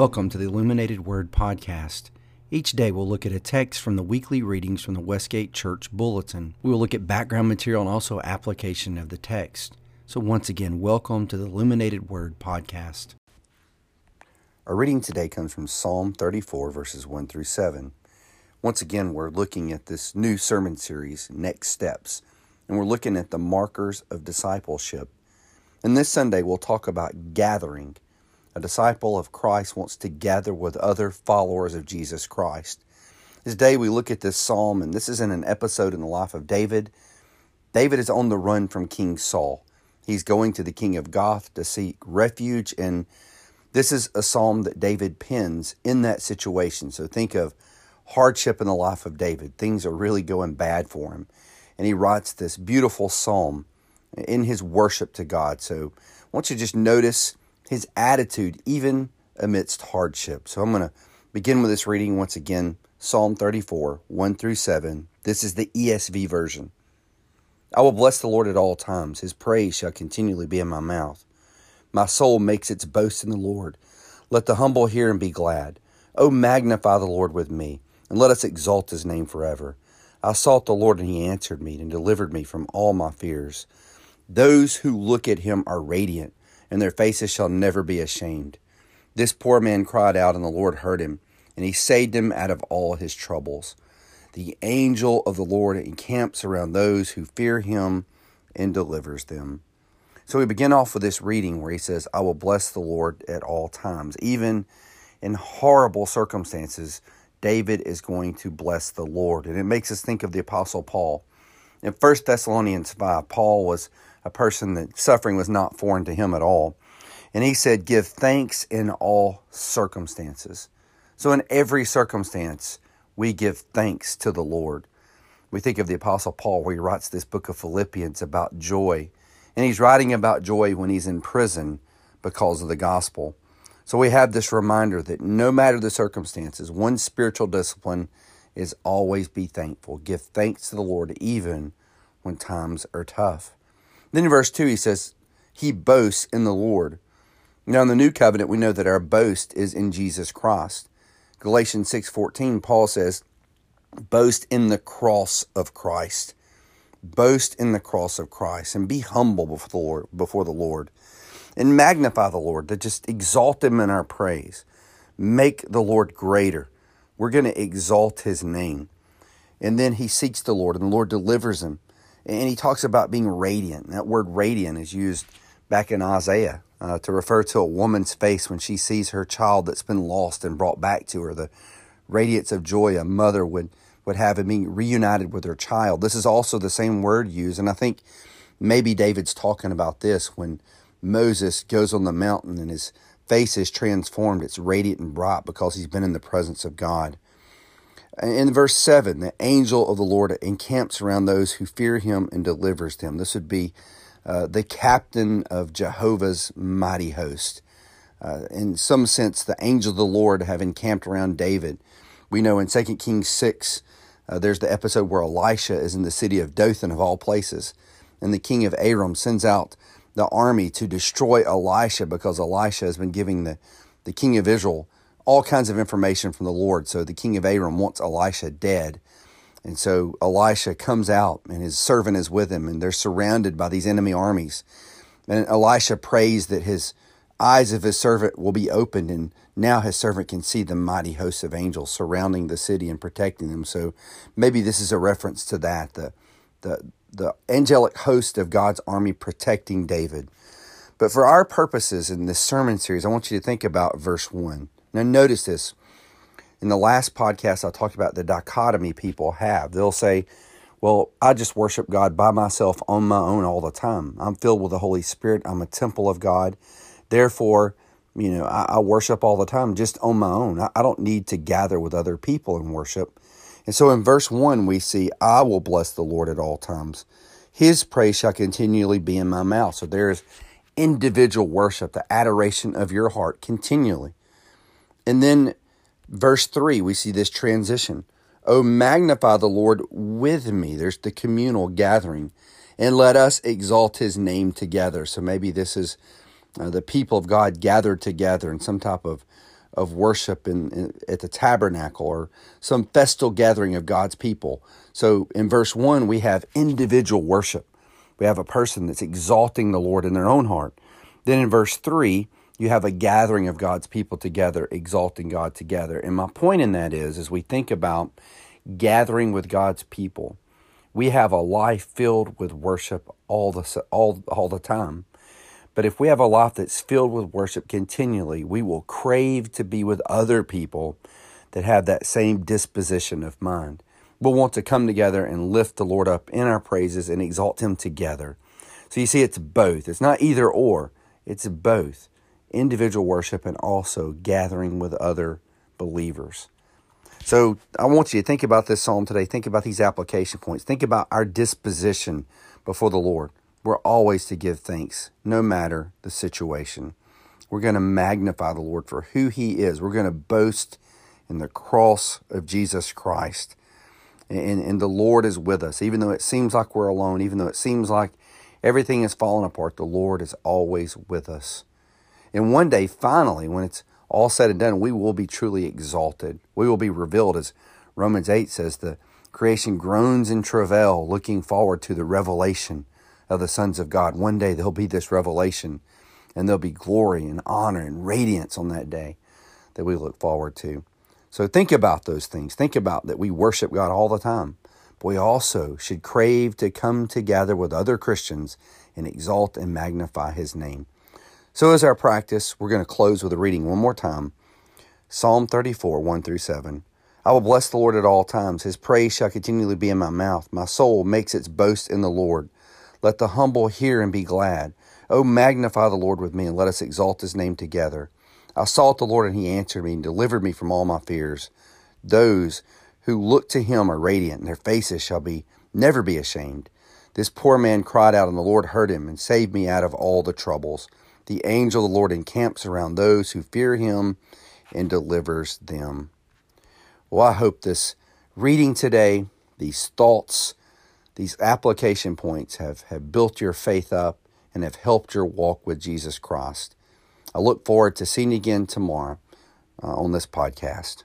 Welcome to the Illuminated Word Podcast. Each day we'll look at a text from the weekly readings from the Westgate Church Bulletin. We will look at background material and also application of the text. So, once again, welcome to the Illuminated Word Podcast. Our reading today comes from Psalm 34, verses 1 through 7. Once again, we're looking at this new sermon series, Next Steps, and we're looking at the markers of discipleship. And this Sunday, we'll talk about gathering a disciple of Christ wants to gather with other followers of Jesus Christ. Today we look at this psalm, and this is in an episode in the life of David. David is on the run from King Saul. He's going to the king of Gath to seek refuge, and this is a psalm that David pens in that situation. So think of hardship in the life of David. Things are really going bad for him. And he writes this beautiful psalm in his worship to God. So I want you to just notice his attitude even amidst hardship. So I'm going to begin with this reading once again Psalm 34, 1 through 7. This is the ESV version. I will bless the Lord at all times. His praise shall continually be in my mouth. My soul makes its boast in the Lord. Let the humble hear and be glad. O magnify the Lord with me, and let us exalt his name forever. I sought the Lord, and he answered me and delivered me from all my fears. Those who look at him are radiant and their faces shall never be ashamed. This poor man cried out, and the Lord heard him, and he saved him out of all his troubles. The angel of the Lord encamps around those who fear him and delivers them. So we begin off with this reading where he says, I will bless the Lord at all times. Even in horrible circumstances, David is going to bless the Lord. And it makes us think of the Apostle Paul. In 1 Thessalonians 5, Paul was a person that suffering was not foreign to him at all. And he said, Give thanks in all circumstances. So, in every circumstance, we give thanks to the Lord. We think of the Apostle Paul, where he writes this book of Philippians about joy. And he's writing about joy when he's in prison because of the gospel. So, we have this reminder that no matter the circumstances, one spiritual discipline is always be thankful. Give thanks to the Lord even when times are tough. Then in verse 2, he says, He boasts in the Lord. Now in the new covenant, we know that our boast is in Jesus Christ. Galatians 6:14, Paul says, "Boast in the cross of Christ." Boast in the cross of Christ and be humble before the Lord, before the Lord. And magnify the Lord, to just exalt him in our praise. Make the Lord greater. We're going to exalt his name. And then he seeks the Lord, and the Lord delivers him and he talks about being radiant. That word radiant is used back in Isaiah uh, to refer to a woman's face when she sees her child that's been lost and brought back to her. The radiance of joy a mother would, would have in being reunited with her child. This is also the same word used, and I think maybe David's talking about this when Moses goes on the mountain and his face is transformed. It's radiant and bright because he's been in the presence of God. In verse 7, the angel of the Lord encamps around those who fear him and delivers them. This would be uh, the captain of Jehovah's mighty host. Uh, in some sense, the angel of the Lord have encamped around David. We know in 2 Kings 6, uh, there's the episode where Elisha is in the city of Dothan, of all places, and the king of Aram sends out the army to destroy Elisha because Elisha has been giving the, the king of Israel all kinds of information from the Lord. So the king of Aram wants Elisha dead. And so Elisha comes out and his servant is with him and they're surrounded by these enemy armies. And Elisha prays that his eyes of his servant will be opened and now his servant can see the mighty hosts of angels surrounding the city and protecting them. So maybe this is a reference to that, the the the angelic host of God's army protecting David. But for our purposes in this sermon series, I want you to think about verse 1. Now, notice this. In the last podcast, I talked about the dichotomy people have. They'll say, Well, I just worship God by myself on my own all the time. I'm filled with the Holy Spirit. I'm a temple of God. Therefore, you know, I, I worship all the time just on my own. I, I don't need to gather with other people and worship. And so in verse 1, we see, I will bless the Lord at all times. His praise shall continually be in my mouth. So there is individual worship, the adoration of your heart continually. And then verse 3, we see this transition. Oh, magnify the Lord with me. There's the communal gathering. And let us exalt his name together. So maybe this is uh, the people of God gathered together in some type of of worship in, in, at the tabernacle or some festal gathering of God's people. So in verse 1, we have individual worship. We have a person that's exalting the Lord in their own heart. Then in verse 3, you have a gathering of God's people together, exalting God together. And my point in that is, as we think about gathering with God's people, we have a life filled with worship all the, all, all the time. But if we have a life that's filled with worship continually, we will crave to be with other people that have that same disposition of mind. We'll want to come together and lift the Lord up in our praises and exalt Him together. So you see, it's both. It's not either or, it's both individual worship and also gathering with other believers. So I want you to think about this psalm today. Think about these application points. Think about our disposition before the Lord. We're always to give thanks, no matter the situation. We're going to magnify the Lord for who He is. We're going to boast in the cross of Jesus Christ. And, and the Lord is with us. Even though it seems like we're alone, even though it seems like everything is falling apart, the Lord is always with us. And one day, finally, when it's all said and done, we will be truly exalted. We will be revealed, as Romans 8 says, the creation groans in travail, looking forward to the revelation of the sons of God. One day there'll be this revelation, and there'll be glory and honor and radiance on that day that we look forward to. So think about those things. Think about that we worship God all the time. But we also should crave to come together with other Christians and exalt and magnify his name. So, as our practice, we're going to close with a reading one more time Psalm 34, 1 through 7. I will bless the Lord at all times. His praise shall continually be in my mouth. My soul makes its boast in the Lord. Let the humble hear and be glad. O magnify the Lord with me, and let us exalt his name together. I sought the Lord, and he answered me and delivered me from all my fears. Those who look to him are radiant, and their faces shall be never be ashamed. This poor man cried out, and the Lord heard him and saved me out of all the troubles. The angel of the Lord encamps around those who fear him and delivers them. Well, I hope this reading today, these thoughts, these application points have, have built your faith up and have helped your walk with Jesus Christ. I look forward to seeing you again tomorrow uh, on this podcast.